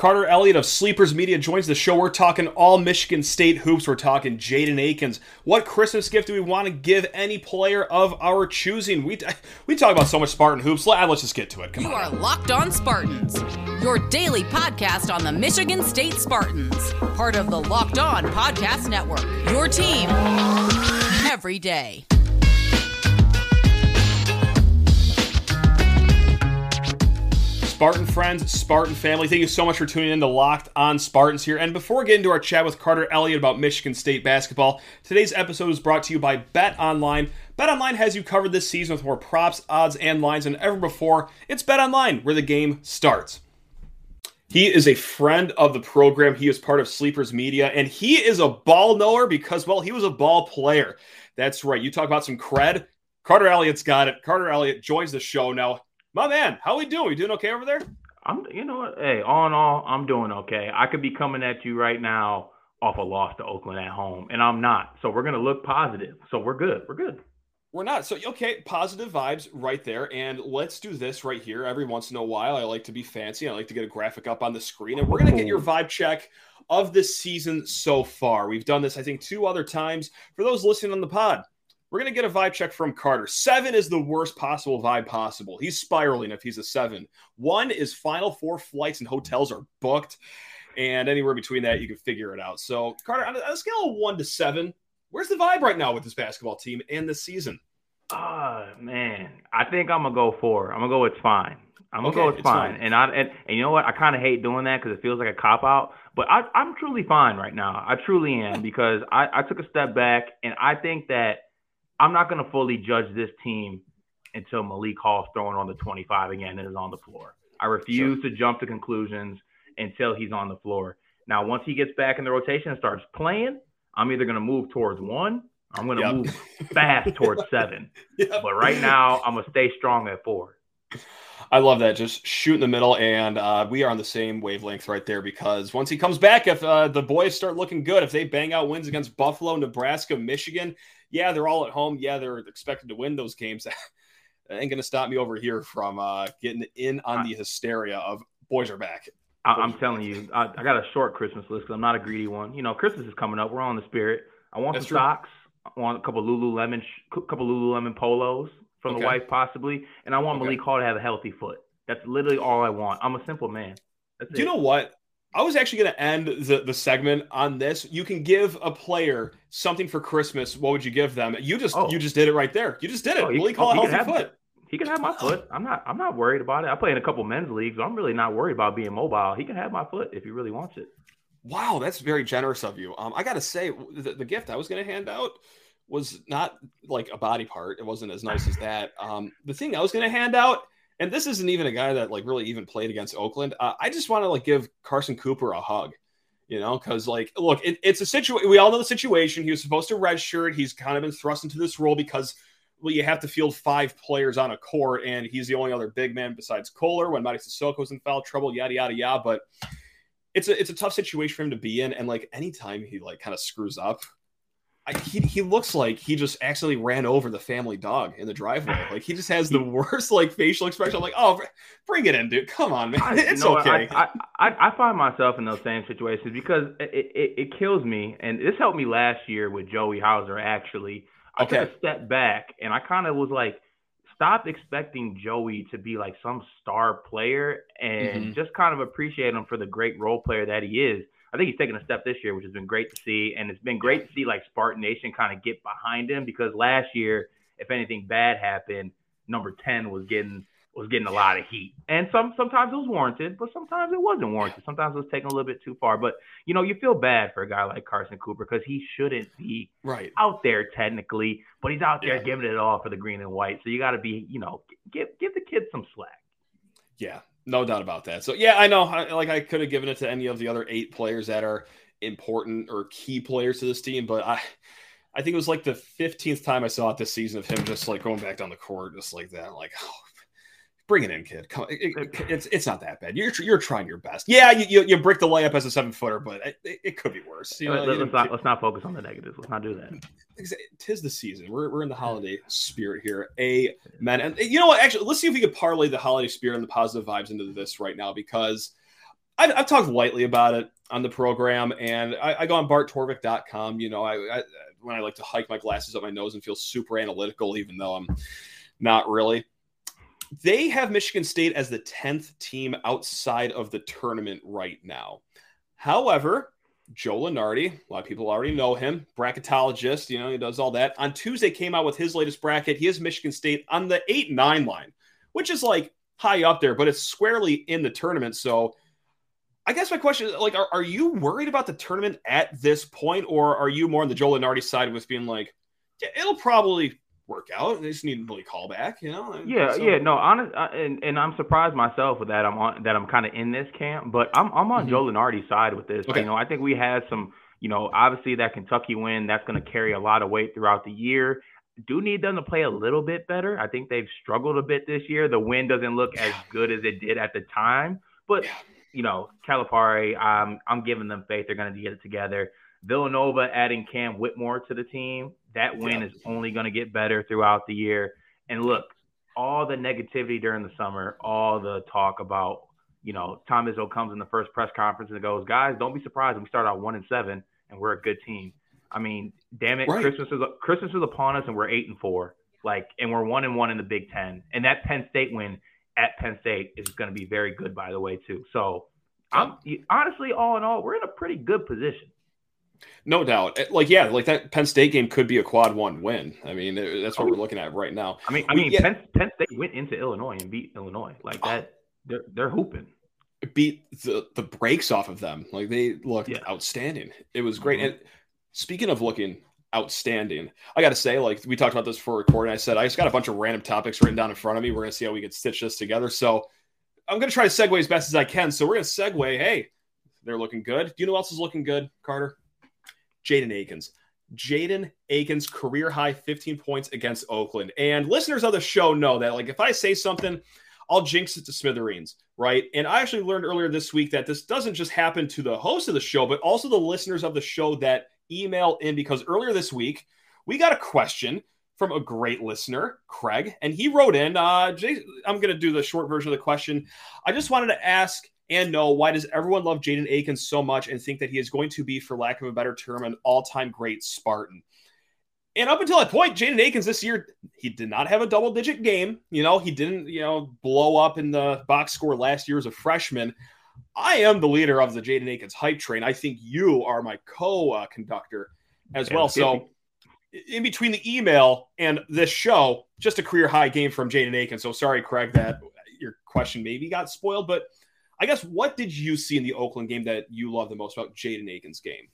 Carter Elliott of Sleepers Media joins the show. We're talking all Michigan State hoops. We're talking Jaden Akins. What Christmas gift do we want to give any player of our choosing? We we talk about so much Spartan hoops. Let's just get to it. Come you on. are Locked On Spartans, your daily podcast on the Michigan State Spartans, part of the Locked On Podcast Network. Your team every day. Spartan friends, Spartan family, thank you so much for tuning in to Locked On Spartans here. And before we get into our chat with Carter Elliott about Michigan State basketball, today's episode is brought to you by Bet Online. Bet Online has you covered this season with more props, odds, and lines than ever before. It's Bet Online where the game starts. He is a friend of the program. He is part of Sleepers Media, and he is a ball knower because, well, he was a ball player. That's right. You talk about some cred. Carter Elliott's got it. Carter Elliott joins the show now. My man, how we doing? We doing okay over there? I'm, you know what? Hey, all in all, I'm doing okay. I could be coming at you right now off a loss to Oakland at home, and I'm not. So we're gonna look positive. So we're good. We're good. We're not. So okay, positive vibes right there. And let's do this right here. Every once in a while, I like to be fancy. I like to get a graphic up on the screen, and we're gonna get your vibe check of this season so far. We've done this, I think, two other times. For those listening on the pod, we're going to get a vibe check from Carter. Seven is the worst possible vibe possible. He's spiraling if he's a seven. One is final four flights and hotels are booked. And anywhere between that, you can figure it out. So, Carter, on a scale of one to seven, where's the vibe right now with this basketball team and this season? Oh, man. I think I'm going to go four. I'm going to go, it's fine. I'm gonna okay, go. It's, it's fine. fine. and I and, and you know what? I kind of hate doing that because it feels like a cop out. But I, I'm truly fine right now. I truly am because I, I took a step back and I think that I'm not going to fully judge this team until Malik Hall's throwing on the 25 again and is on the floor. I refuse sure. to jump to conclusions until he's on the floor. Now, once he gets back in the rotation and starts playing, I'm either going to move towards one, I'm going to yep. move fast towards seven. Yep. But right now, I'm going to stay strong at four. I love that. Just shoot in the middle, and uh, we are on the same wavelength right there. Because once he comes back, if uh, the boys start looking good, if they bang out wins against Buffalo, Nebraska, Michigan, yeah, they're all at home. Yeah, they're expected to win those games. ain't gonna stop me over here from uh, getting in on the hysteria of boys are back. I, am telling you, I, I, got a short Christmas list because I'm not a greedy one. You know, Christmas is coming up. We're on the spirit. I want That's some true. socks. I want a couple Lululemon, couple Lululemon polos from okay. the wife, possibly, and I want okay. Malik Hall to have a healthy foot. That's literally all I want. I'm a simple man. That's Do you know what? I was actually going to end the, the segment on this. You can give a player something for Christmas. What would you give them? You just oh. you just did it right there. You just did it. Oh, Malik Hall, oh, healthy foot. He can have my foot. I'm not. I'm not worried about it. I play in a couple men's leagues. So I'm really not worried about being mobile. He can have my foot if he really wants it. Wow, that's very generous of you. Um, I got to say, the, the, gift I was going to hand out was not like a body part. It wasn't as nice as that. Um, the thing I was going to hand out and this isn't even a guy that like really even played against Oakland. Uh, I just want to like give Carson Cooper a hug, you know, because like, look, it, it's a situation. We all know the situation. He was supposed to redshirt. He's kind of been thrust into this role because well, you have to field five players on a court, and he's the only other big man besides Kohler when Mady Sissoko's in foul trouble, yada yada yada. But it's a it's a tough situation for him to be in, and like anytime he like kind of screws up, I, he, he looks like he just accidentally ran over the family dog in the driveway. Like he just has the worst like facial expression. I'm like, oh, bring it in, dude. Come on, man. It's know, okay. I, I, I, find myself in those same situations because it, it, it, kills me. And this helped me last year with Joey Hauser. Actually, I okay. took a step back and I kind of was like, stop expecting Joey to be like some star player and mm-hmm. just kind of appreciate him for the great role player that he is. I think he's taken a step this year, which has been great to see. And it's been great to see like Spartan Nation kind of get behind him because last year, if anything bad happened, number 10 was getting was getting a lot of heat. And some sometimes it was warranted, but sometimes it wasn't warranted. Sometimes it was taken a little bit too far. But you know, you feel bad for a guy like Carson Cooper because he shouldn't be right out there technically, but he's out there yeah. giving it all for the green and white. So you got to be, you know, give give the kids some slack. Yeah, no doubt about that. So yeah, I know. I, like I could have given it to any of the other eight players that are important or key players to this team, but I, I think it was like the fifteenth time I saw it this season of him just like going back down the court just like that. Like, oh, bring it in, kid. Come, it, it, it's it's not that bad. You're you're trying your best. Yeah, you you, you brick the layup as a seven footer, but it, it, could be worse. You know, let's, not let's not focus on the negatives. Let's not do that. Tis the season. We're, we're in the holiday spirit here. A man, and you know what? Actually, let's see if we could parlay the holiday spirit and the positive vibes into this right now because I've, I've, talked lightly about it on the program, and I, I go on barttorvik.com. You know, I, I when I like to hike my glasses up my nose and feel super analytical, even though I'm not really. They have Michigan State as the 10th team outside of the tournament right now. However, Joe Lunardi, a lot of people already know him, bracketologist, you know, he does all that. On Tuesday came out with his latest bracket. He has Michigan State on the 8-9 line, which is like high up there, but it's squarely in the tournament. So I guess my question is like, are, are you worried about the tournament at this point, or are you more on the Joe Lunardi side with being like, yeah, it'll probably work out. They just need to really call back, you know. Yeah, so, yeah. No, honest, uh, and and I'm surprised myself with that. I'm on that. I'm kind of in this camp, but I'm I'm on mm-hmm. Joe Lunardi's side with this. Okay. You know, I think we had some. You know, obviously that Kentucky win that's going to carry a lot of weight throughout the year. Do need them to play a little bit better. I think they've struggled a bit this year. The win doesn't look yeah. as good as it did at the time, but. Yeah. You know, Calipari, um, I'm giving them faith. They're going to get it together. Villanova adding Cam Whitmore to the team, that win is only going to get better throughout the year. And look, all the negativity during the summer, all the talk about, you know, Tom Izzo comes in the first press conference and goes, guys, don't be surprised when we start out one and seven and we're a good team. I mean, damn it, right. Christmas is Christmas is upon us and we're eight and four, like, and we're one and one in the Big Ten. And that Penn State win at Penn State is going to be very good, by the way, too. So, I'm honestly, all in all, we're in a pretty good position. No doubt. Eh, like, yeah, like that Penn State game could be a quad one win. I mean, eh, that's what we're looking at right now. I mean, I mean, yeah. Penn, Penn, State went into Illinois and beat Illinois like that. They're they're hooping. Beat the the breaks off of them. Like they looked yeah. outstanding. It was great. Mm-hmm. And speaking of looking outstanding, I got to say, like we talked about this before recording. I said I just got a bunch of random topics written down in front of me. We're gonna see how we can stitch this together. So I'm gonna try to segue as best as I can. So we're gonna segue. Hey, they're looking good. Do you know who else is looking good, Carter? Jaden Akins. Jaden Akins career high 15 points against Oakland. And listeners of the show know that like if I say something, I'll jinx it to smithereens, right? And I actually learned earlier this week that this doesn't just happen to the host of the show, but also the listeners of the show that email in because earlier this week we got a question from a great listener, Craig, and he wrote in. Uh, I'm going to do the short version of the question. I just wanted to ask and no, why does everyone love Jaden Akins so much and think that he is going to be, for lack of a better term, an all time great Spartan? And up until that point, Jaden Akins this year, he did not have a double digit game. You know, he didn't, you know, blow up in the box score last year as a freshman. I am the leader of the Jaden Akins hype train. I think you are my co conductor as well. So, in between the email and this show, just a career high game from Jaden Akins. So, sorry, Craig, that your question maybe got spoiled, but I guess what did you see in the Oakland game that you love the most about Jaden Akins' game?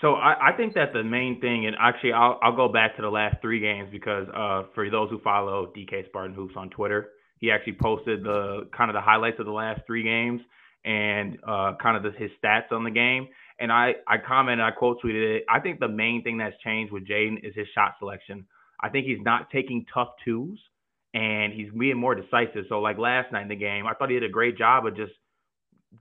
So I, I, think that the main thing, and actually I'll, I'll go back to the last three games because uh, for those who follow DK Spartan Hoops on Twitter, he actually posted the kind of the highlights of the last three games and uh, kind of the, his stats on the game. And I, I commented, I quote tweeted it. I think the main thing that's changed with Jaden is his shot selection. I think he's not taking tough twos and he's being more decisive. So like last night in the game, I thought he did a great job of just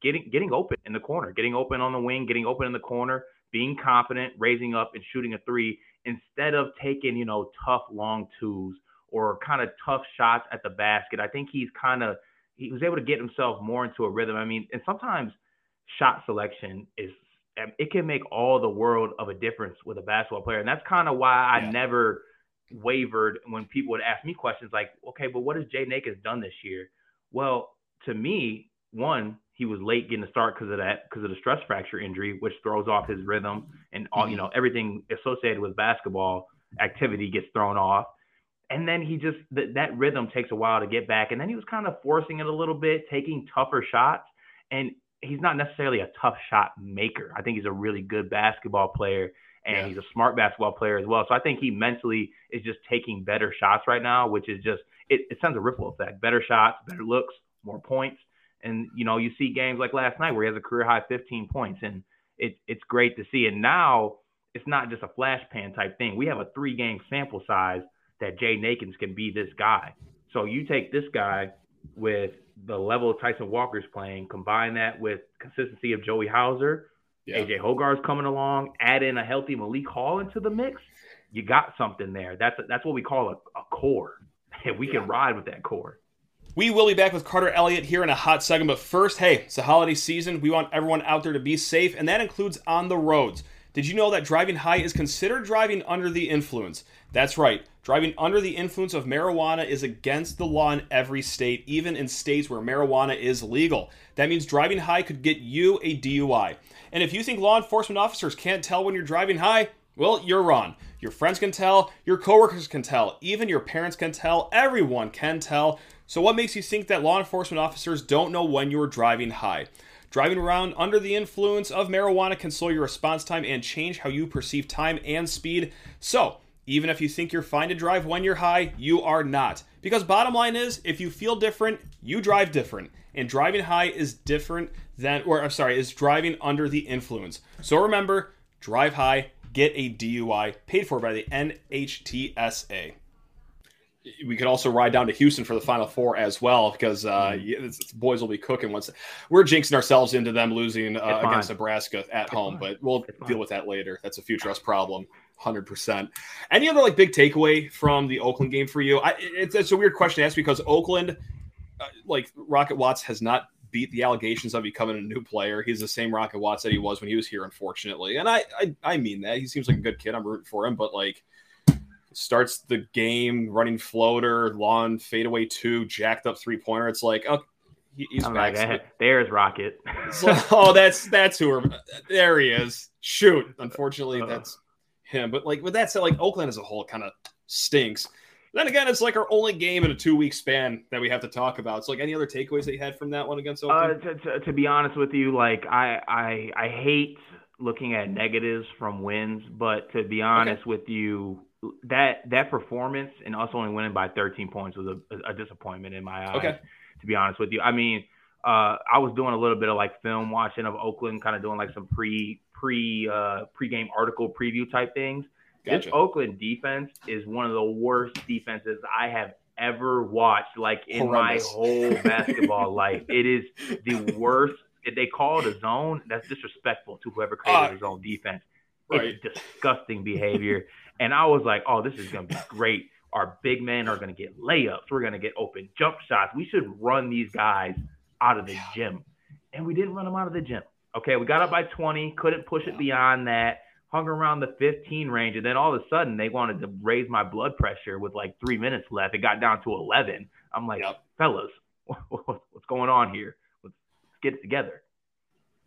getting getting open in the corner, getting open on the wing, getting open in the corner, being confident, raising up and shooting a three instead of taking, you know, tough long twos or kind of tough shots at the basket. I think he's kind of he was able to get himself more into a rhythm. I mean, and sometimes shot selection is um, it can make all the world of a difference with a basketball player. And that's kind of why I yeah. never wavered when people would ask me questions like, okay, but what has Jay Akins done this year? Well, to me, one, he was late getting a start because of that, because of the stress fracture injury, which throws off his rhythm and all, you mm-hmm. know, everything associated with basketball activity gets thrown off. And then he just that that rhythm takes a while to get back. And then he was kind of forcing it a little bit, taking tougher shots. And he's not necessarily a tough shot maker. I think he's a really good basketball player and yeah. he's a smart basketball player as well. So I think he mentally is just taking better shots right now, which is just it, it sends a ripple effect. Better shots, better looks, more points. And you know, you see games like last night where he has a career high 15 points, and it, it's great to see. And now it's not just a flash pan type thing. We have a three game sample size that Jay Akins can be this guy. So you take this guy with the level of Tyson Walker's playing, combine that with consistency of Joey Hauser, yeah. AJ Hoggard's coming along, add in a healthy Malik Hall into the mix, you got something there. That's a, that's what we call a, a core. And we yeah. can ride with that core. We will be back with Carter Elliott here in a hot second, but first, hey, it's the holiday season. We want everyone out there to be safe, and that includes on the roads. Did you know that driving high is considered driving under the influence? That's right. Driving under the influence of marijuana is against the law in every state, even in states where marijuana is legal. That means driving high could get you a DUI. And if you think law enforcement officers can't tell when you're driving high, well, you're wrong. Your friends can tell, your coworkers can tell, even your parents can tell, everyone can tell. So, what makes you think that law enforcement officers don't know when you're driving high? Driving around under the influence of marijuana can slow your response time and change how you perceive time and speed. So, even if you think you're fine to drive when you're high, you are not. Because bottom line is, if you feel different, you drive different. And driving high is different than, or I'm sorry, is driving under the influence. So remember, drive high, get a DUI paid for by the NHTSA. We could also ride down to Houston for the Final Four as well because uh, mm. boys will be cooking once we're jinxing ourselves into them losing uh, against Nebraska at it's home. Fine. But we'll it's deal fine. with that later. That's a future us problem hundred percent. Any other like big takeaway from the Oakland game for you? I, it's, it's a weird question to ask because Oakland, uh, like Rocket Watts, has not beat the allegations of becoming a new player. He's the same Rocket Watts that he was when he was here, unfortunately. And I, I, I mean that he seems like a good kid. I'm rooting for him, but like starts the game running floater, lawn fadeaway two, jacked up three pointer. It's like, oh, he's I'm back. Like, there's Rocket. oh, that's that's who. Are, there he is. Shoot. Unfortunately, uh, that's him. But like with that said, like Oakland as a whole kind of stinks. Then again, it's like our only game in a two week span that we have to talk about. So, like, any other takeaways that you had from that one against Oakland? Uh, to, to, to, be honest with you, like, I, I I hate looking at negatives from wins, but to be honest okay. with you, that that performance and us only winning by 13 points was a, a disappointment in my eyes. Okay. To be honest with you, I mean, uh, I was doing a little bit of like film watching of Oakland, kind of doing like some pre pre uh, pregame article preview type things. Gotcha. This Oakland defense is one of the worst defenses I have ever watched, like in Horrendous. my whole basketball life. It is the worst. If they call it a zone, that's disrespectful to whoever created uh, his own defense. Right. It's disgusting behavior. And I was like, oh, this is going to be great. Our big men are going to get layups. We're going to get open jump shots. We should run these guys out of the gym. And we didn't run them out of the gym. Okay, we got up by 20, couldn't push it beyond that, hung around the 15 range, and then all of a sudden they wanted to raise my blood pressure with like three minutes left. It got down to 11. I'm like, yep. fellas, what's going on here? Let's get it together.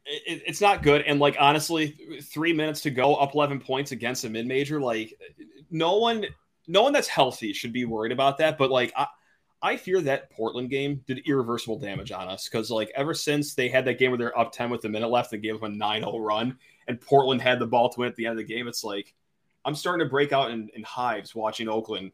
It, it's not good. And like honestly, three minutes to go, up 11 points against a mid major. Like no one, no one that's healthy should be worried about that. But like I, I fear that Portland game did irreversible damage on us because, like, ever since they had that game where they're up 10 with a minute left and gave them a 9 0 run, and Portland had the ball to win at the end of the game, it's like I'm starting to break out in, in hives watching Oakland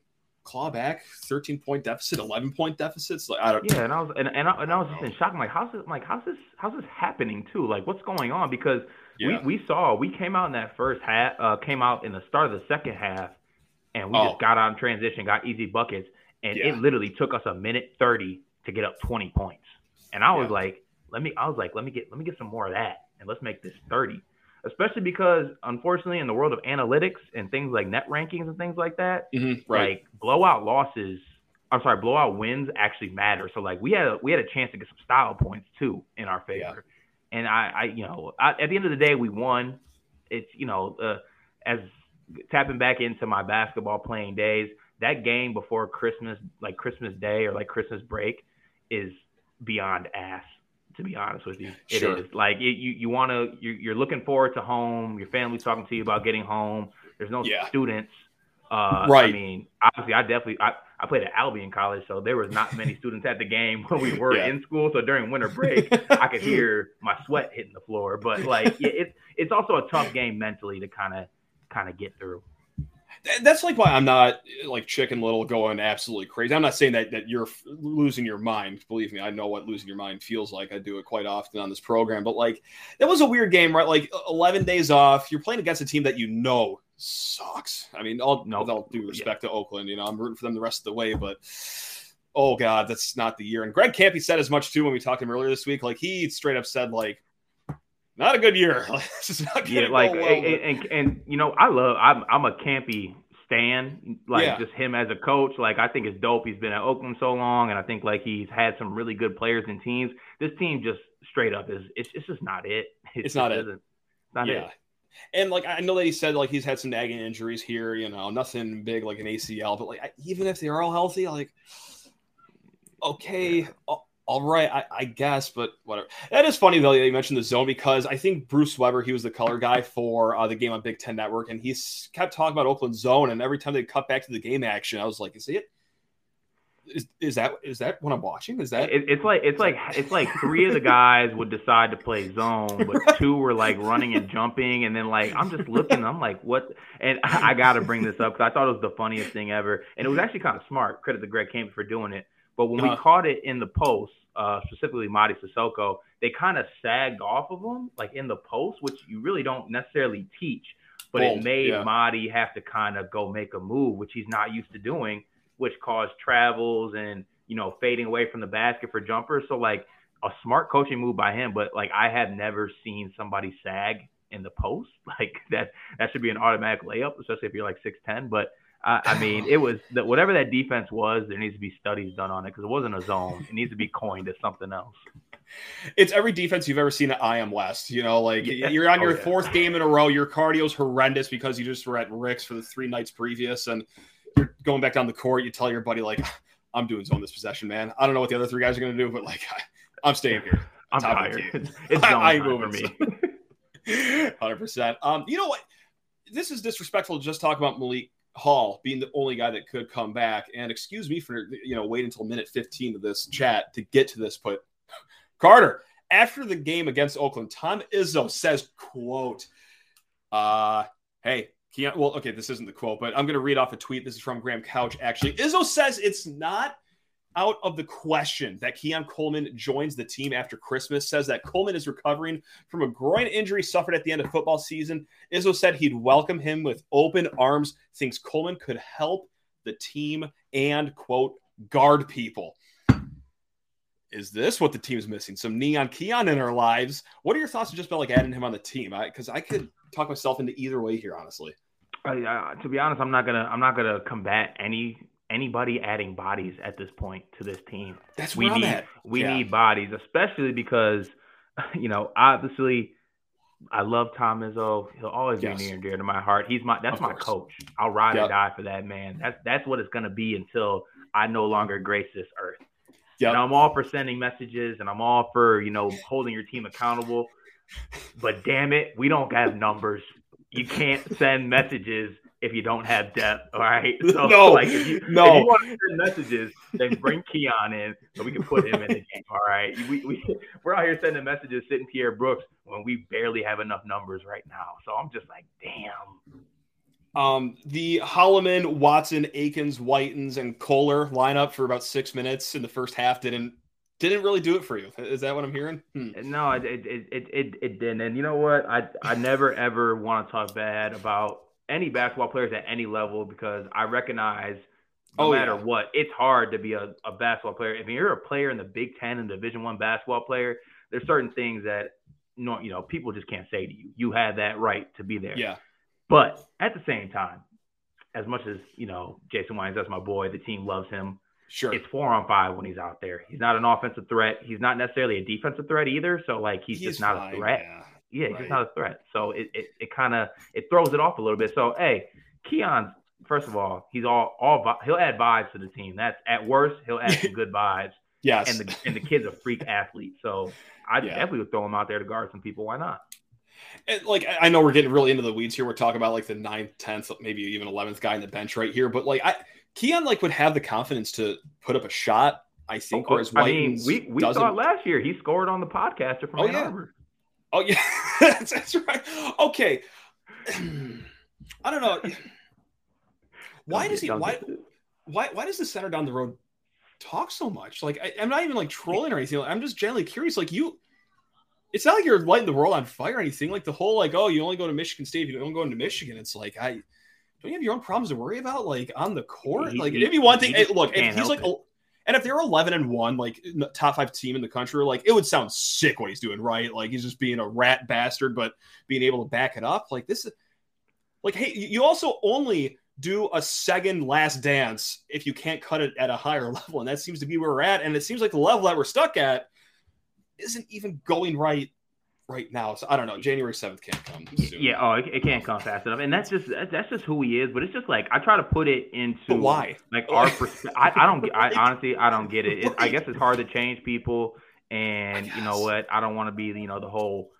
claw back 13 point deficit, 11 point deficits. Like, I don't Yeah, and I was, and, and, I, and I was just in shock. I'm like, how's this, like, how's this, how's this happening too? Like, what's going on? Because yeah. we, we saw, we came out in that first half, uh, came out in the start of the second half, and we oh. just got on transition, got easy buckets and yeah. it literally took us a minute 30 to get up 20 points. And I was yeah. like, let me I was like, let me get let me get some more of that and let's make this 30. Especially because unfortunately in the world of analytics and things like net rankings and things like that, mm-hmm, right. like blowout losses, I'm sorry, blowout wins actually matter. So like we had a, we had a chance to get some style points too in our favor. Yeah. And I, I you know, I, at the end of the day we won. It's, you know, uh, as tapping back into my basketball playing days, that game before Christmas, like Christmas Day or like Christmas break, is beyond ass. To be honest with you, it sure. is like it, you you want to you're, you're, looking forward to home. Your family's talking to you about getting home. There's no yeah. students. Uh, right. I mean, obviously, I definitely I, I played at Albion College, so there was not many students at the game when we were yeah. in school. So during winter break, I could hear my sweat hitting the floor. But like, yeah, it's it's also a tough game mentally to kind of kind of get through that's like why I'm not like Chicken Little going absolutely crazy. I'm not saying that that you're losing your mind. Believe me, I know what losing your mind feels like. I do it quite often on this program. But like, that was a weird game, right? Like 11 days off. You're playing against a team that you know sucks. I mean, all no, with all due respect yeah. to Oakland, you know, I'm rooting for them the rest of the way, but. Oh God, that's not the year. And Greg Kampe said as much too when we talked to him earlier this week. Like he straight up said, like, not a good year. yeah, like well and, and, and, you know, I love I'm I'm a Kampe Stan, like yeah. just him as a coach. Like I think it's dope. He's been at Oakland so long, and I think like he's had some really good players and teams. This team just straight up is it's, it's just not it. It's, it's not it. It's not yeah. it. And like I know that he said like he's had some nagging injuries here, you know, nothing big like an ACL, but like even if they're all healthy, like okay, all uh, right, I, I, guess, but whatever. That is funny though. that You mentioned the zone because I think Bruce Weber, he was the color guy for uh, the game on Big Ten Network, and he kept talking about Oakland zone. And every time they cut back to the game action, I was like, "Is it? Is, is that is that what I'm watching? Is that?" It, it's like it's like it's like three of the guys would decide to play zone, but two were like running and jumping, and then like I'm just looking, I'm like, "What?" And I, I got to bring this up because I thought it was the funniest thing ever, and it was actually kind of smart. Credit to Greg Kampe for doing it but when uh-huh. we caught it in the post, uh, specifically Mady Sissoko, they kind of sagged off of him, like in the post, which you really don't necessarily teach. But Bold, it made yeah. Mady have to kind of go make a move, which he's not used to doing, which caused travels and you know fading away from the basket for jumpers. So like a smart coaching move by him, but like I have never seen somebody sag in the post. Like that that should be an automatic layup, especially if you're like six ten. But I, I mean, it was that whatever that defense was, there needs to be studies done on it because it wasn't a zone. It needs to be coined as something else. It's every defense you've ever seen at IM West. You know, like yeah. you're on your oh, yeah. fourth game in a row. Your cardio's horrendous because you just were at Rick's for the three nights previous, and you're going back down the court. You tell your buddy like, "I'm doing zone this possession, man. I don't know what the other three guys are going to do, but like, I, am staying here. I'm tired. It's zone I, time me. Hundred percent. Um, you know what? This is disrespectful to just talk about Malik Hall being the only guy that could come back. And excuse me for you know wait until minute 15 of this chat to get to this, but Carter, after the game against Oakland, Tom Izzo says, quote, uh, hey, Keon, well, okay, this isn't the quote, but I'm going to read off a tweet. This is from Graham Couch, actually. Izzo says it's not out of the question that Keon Coleman joins the team after Christmas. Says that Coleman is recovering from a groin injury suffered at the end of football season. Izzo said he'd welcome him with open arms, thinks Coleman could help the team and, quote, guard people. Is this what the team's missing? Some neon Keon in our lives. What are your thoughts just about like adding him on the team? Because I, I, could talk myself into either way here, honestly. Uh, to be honest, I'm not gonna I'm not gonna combat any anybody adding bodies at this point to this team. That's we need at. we yeah. need bodies, especially because you know obviously I love Tom Izzo. He'll always yes. be near and dear to my heart. He's my that's my coach. I'll ride yep. or die for that man. That's that's what it's gonna be until I no longer grace this earth. Yep. And I'm all for sending messages and I'm all for, you know, holding your team accountable. But damn it, we don't have numbers. You can't send messages if you don't have depth. All right. So no, like if you, no. If you want to send messages, then bring Keon in so we can put him in the game. All right. We, we, we're out here sending messages sitting Pierre Brooks when we barely have enough numbers right now. So I'm just like, damn. Um, the Holloman, Watson, Akins, Whitens, and Kohler lineup for about six minutes in the first half didn't didn't really do it for you. Is that what I'm hearing? Hmm. No, it, it it, it it didn't. And you know what? I I never ever want to talk bad about any basketball players at any level because I recognize no oh, matter yeah. what, it's hard to be a, a basketball player. If you're a player in the Big Ten and Division One basketball player, there's certain things that know, you know people just can't say to you. You have that right to be there. Yeah. But at the same time, as much as you know, Jason Whitens, that's my boy. The team loves him. Sure. It's four on five when he's out there. He's not an offensive threat. He's not necessarily a defensive threat either. So like he's, he's just not fine, a threat. Yeah yeah, right. he's not a threat. So it it, it kind of it throws it off a little bit. So hey, Keon's first of all, he's all all he'll add vibes to the team. That's at worst, he'll add some good vibes. yes, and the and the kid's a freak athlete. So I yeah. definitely would throw him out there to guard some people. Why not? And like I know we're getting really into the weeds here. We're talking about like the ninth, tenth, maybe even eleventh guy in the bench right here. But like I Keon like would have the confidence to put up a shot. I think. Oh, oh whereas I mean, we we doesn't... saw last year. He scored on the podcaster from oh, Ann yeah. Arbor. Oh yeah, that's, that's right. Okay, I don't know. Why does he? Why? Why? Why does the center down the road talk so much? Like I, am not even like trolling or anything. I'm just genuinely curious. Like you, it's not like you're lighting the world on fire or anything. Like the whole like, oh, you only go to Michigan State, you don't go into Michigan. It's like I don't you have your own problems to worry about, like on the court. He, like he, maybe one thing. Hey, look, if he's like, it. And if they're 11 and one, like top five team in the country, like it would sound sick what he's doing, right? Like he's just being a rat bastard, but being able to back it up. Like this like, hey, you also only do a second last dance if you can't cut it at a higher level. And that seems to be where we're at. And it seems like the level that we're stuck at isn't even going right right now. So I don't know. January seventh can't come. Soon. Yeah. Oh, it, it, can't come fast enough. And that's just that's just who he is. But it's just like I try to put it into but why like our perspective. I, I, don't. I honestly I don't get it. it. I guess it's hard to change people. And you know what? I don't want to be you know the whole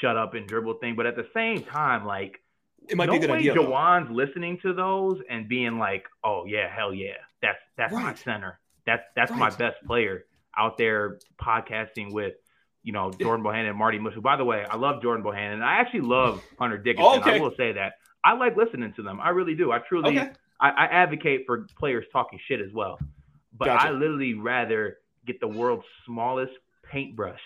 shut up and dribble thing. But at the same time, like it might no be a good way idea. Juwan's listening to those and being like, "Oh yeah, hell yeah, that's that's right. my center. That's that's right. my best player out there podcasting with." You know, Jordan Bohannon and Marty Mush. By the way, I love Jordan Bohannon. I actually love Hunter Dickinson. Okay. I will say that. I like listening to them. I really do. I truly okay. I, I, advocate for players talking shit as well. But gotcha. I literally rather get the world's smallest paintbrush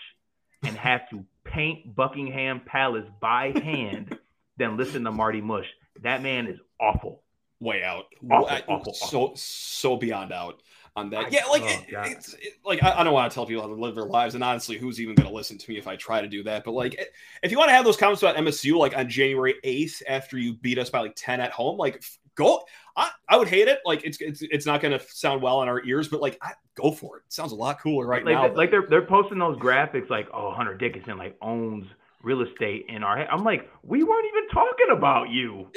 and have to paint Buckingham Palace by hand than listen to Marty Mush. That man is awful. Way out. Awful, awful, awful. So so beyond out on that. yeah, like oh, it, it's it, like I, I, don't want to tell people how to live their lives, and honestly, who's even going to listen to me if I try to do that? But like, if you want to have those comments about MSU, like on January eighth, after you beat us by like ten at home, like go. I, I would hate it. Like it's it's it's not going to sound well in our ears, but like I, go for it. it. Sounds a lot cooler right like, now. Like they're they're posting those graphics like, oh, Hunter Dickinson like owns real estate in our head. I'm like, we weren't even talking about you.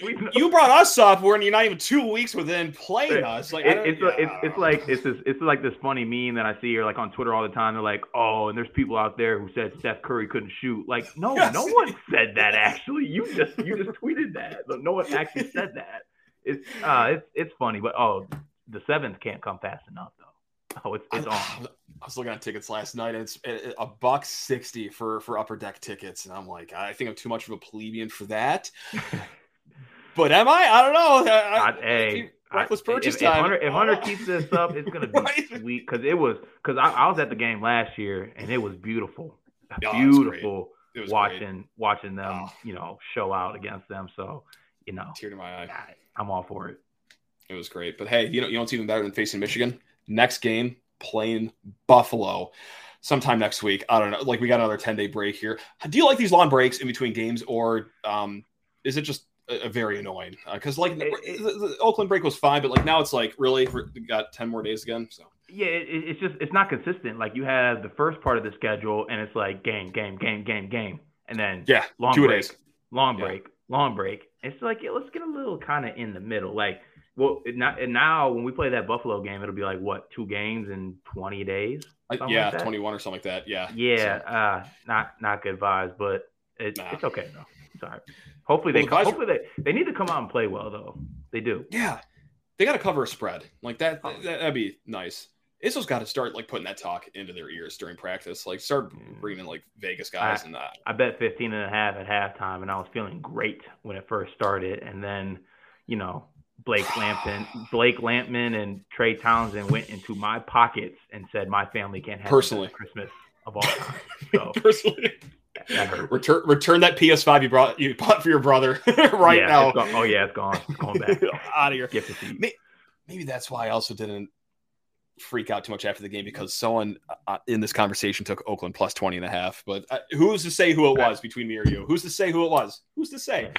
you brought us up and you're not even two weeks within playing us. Like, it, it's, yeah. it's it's like it's this it's like this funny meme that I see here, like on Twitter all the time. They're like, oh, and there's people out there who said Steph Curry couldn't shoot. Like, no, yes. no one said that. Actually, you just you just tweeted that. No one actually said that. It's uh, it's it's funny, but oh, the seventh can't come fast enough though. Oh, it's, it's on. I was looking at tickets last night, and it's eh, eh, a buck sixty for for upper deck tickets, and I'm like, I think I'm too much of a plebeian for that. but am I? I don't know. I, I, hey, reckless purchase if, time. If Hunter, if Hunter keeps this up, it's gonna be right? sweet because it was because I, I, was at the game last year and it was beautiful, oh, beautiful was watching great. watching them, oh. you know, show out against them. So, you know, tear to my eye. I'm all for it. It was great, but hey, you know, you know what's even better than facing Michigan? Next game, playing Buffalo sometime next week. I don't know. Like we got another 10 day break here. Do you like these long breaks in between games or um, is it just a, a very annoying? Because uh, like it, the, the, Oakland break was fine, but like now it's like really we got 10 more days again. So yeah, it, it's just it's not consistent. Like you have the first part of the schedule and it's like game, game, game, game, game, and then yeah, long two break, days, long break, yeah. long break. It's like yeah, let's get a little kind of in the middle, like well, not, and now when we play that Buffalo game, it'll be like what two games in twenty days? yeah, like twenty one or something like that. Yeah. Yeah. So. Uh, not not good vibes, but it, nah. it's okay though. Sorry. Hopefully well, they come, hopefully they they need to come out and play well though. They do. Yeah. They got to cover a spread like that, that. That'd be nice. Izzo's got to start like putting that talk into their ears during practice. Like start mm. bringing in like Vegas guys I, and that. I bet 15 and a half at halftime, and I was feeling great when it first started, and then you know Blake Lampman, Blake Lampman, and Trey Townsend went into my pockets and said, "My family can't have personally Christmas of all time." So personally, that. Return return that PS5 you brought you bought for your brother right yeah, now. Oh yeah, it's gone. It's going back out of here. Gift maybe, maybe that's why I also didn't freak out too much after the game because someone uh, in this conversation took Oakland plus 20 and a half. But uh, who's to say who it was between me or you? Who's to say who it was? Who's to say?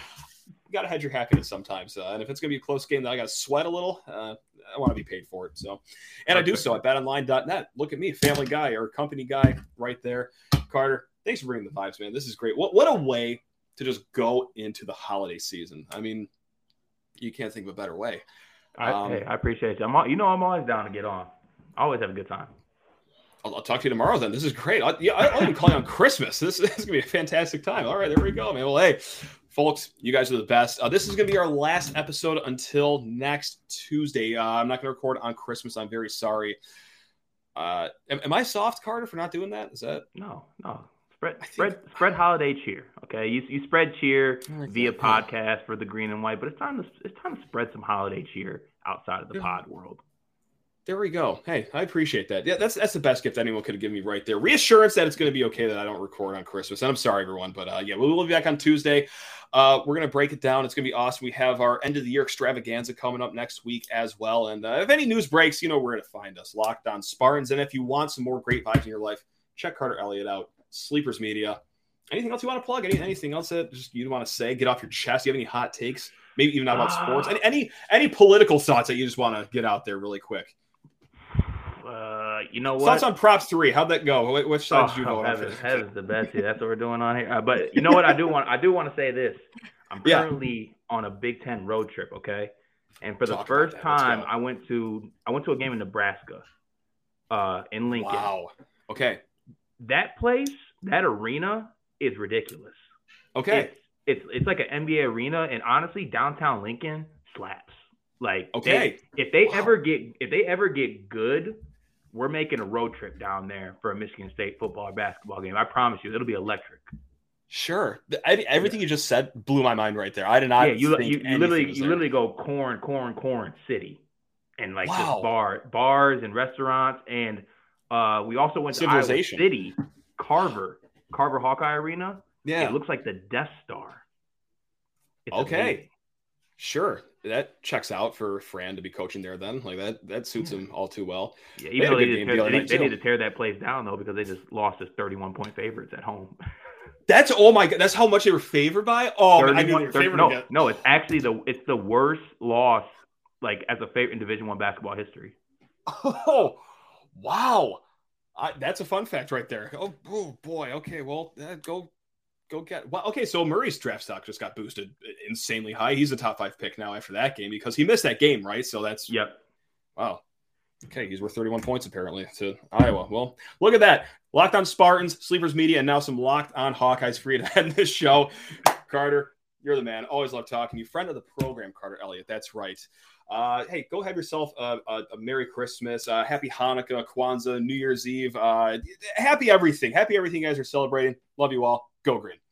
You got to hedge your happiness sometimes. Uh, and if it's going to be a close game that I got to sweat a little, uh, I want to be paid for it. So, and I do so at betonline.net. Look at me, family guy or company guy right there. Carter, thanks for bringing the vibes, man. This is great. What, what a way to just go into the holiday season. I mean, you can't think of a better way. I, um, hey, I appreciate you. I'm all, you know, I'm always down to get on. I always have a good time. I'll, I'll, talk to you tomorrow then. This is great. I'll, yeah, I'll even call you on Christmas. This, this is gonna be a fantastic time. All right, there we go, man. Well, hey, folks, you guys are the best. Uh, this is gonna be our last episode until next Tuesday. Uh, I'm not gonna record on Christmas. I'm very sorry. Uh, am, am, I soft, Carter, for not doing that? Is that no, no? Spread, spread, spread holiday cheer. Okay, you, you spread cheer via podcast for the green and white, but it's time to it's time to spread some holiday cheer outside of the yeah. pod world. There we go. Hey, I appreciate that. Yeah, that's that's the best gift anyone could have given me right there. Reassurance that it's going to be okay that I don't record on Christmas. And I'm sorry, everyone, but uh, yeah, we'll, we'll be back on Tuesday. Uh, we're going to break it down. It's going to be awesome. We have our end of the year extravaganza coming up next week as well. And uh, if any news breaks, you know where to find us. Locked on Spartans. And if you want some more great vibes in your life, check Carter Elliott out. Sleepers Media. Anything else you want to plug? Any, anything else that just you want to say? Get off your chest. Do you have any hot takes? maybe even not about uh, sports. Any, any any political thoughts that you just want to get out there really quick? Uh, you know what? Thoughts on props three? How'd that go? Which side oh, did you go? Heaven, heaven's the best. Here. That's what we're doing on here. Uh, but you know what? I do want. I do want to say this. I'm currently yeah. on a Big Ten road trip. Okay, and for Talk the first time, I went to I went to a game in Nebraska, uh, in Lincoln. Wow. Okay. That place, that arena, is ridiculous. Okay. It's it's, it's like an NBA arena, and honestly, downtown Lincoln slaps. Like, okay, they, if they wow. ever get if they ever get good, we're making a road trip down there for a Michigan State football or basketball game. I promise you, it'll be electric. Sure, everything you just said blew my mind right there. I did not. Yeah, you you, you literally you literally go corn, corn, corn city, and like wow. just bar bars and restaurants, and uh, we also went to Iowa City, Carver, Carver Hawkeye Arena. Yeah, it looks like the Death Star. It's okay, amazing. sure that checks out for Fran to be coaching there. Then, like that, that suits him all too well. Yeah, even they though they, tear, they, they need to tear that place down though because they just lost as thirty-one point favorites at home. That's oh my god, that's how much they were favored by. Oh, 30, I knew 30, no, no, it's actually the it's the worst loss like as a favorite in Division One basketball history. Oh, wow, I, that's a fun fact right there. Oh, oh boy, okay, well, uh, go go get well okay so murray's draft stock just got boosted insanely high. He's a top five pick now after that game because he missed that game right? So that's yep. wow. Okay he's worth 31 points apparently to iowa. Well look at that. Locked on spartans sleepers media and now some locked on hawkeyes free to end this show. Carter you're the man. Always love talking to you. Friend of the program carter elliott. That's right. Uh, hey, go have yourself a, a, a Merry Christmas, uh, Happy Hanukkah, Kwanzaa, New Year's Eve, uh, happy everything, happy everything you guys are celebrating. Love you all. Go green.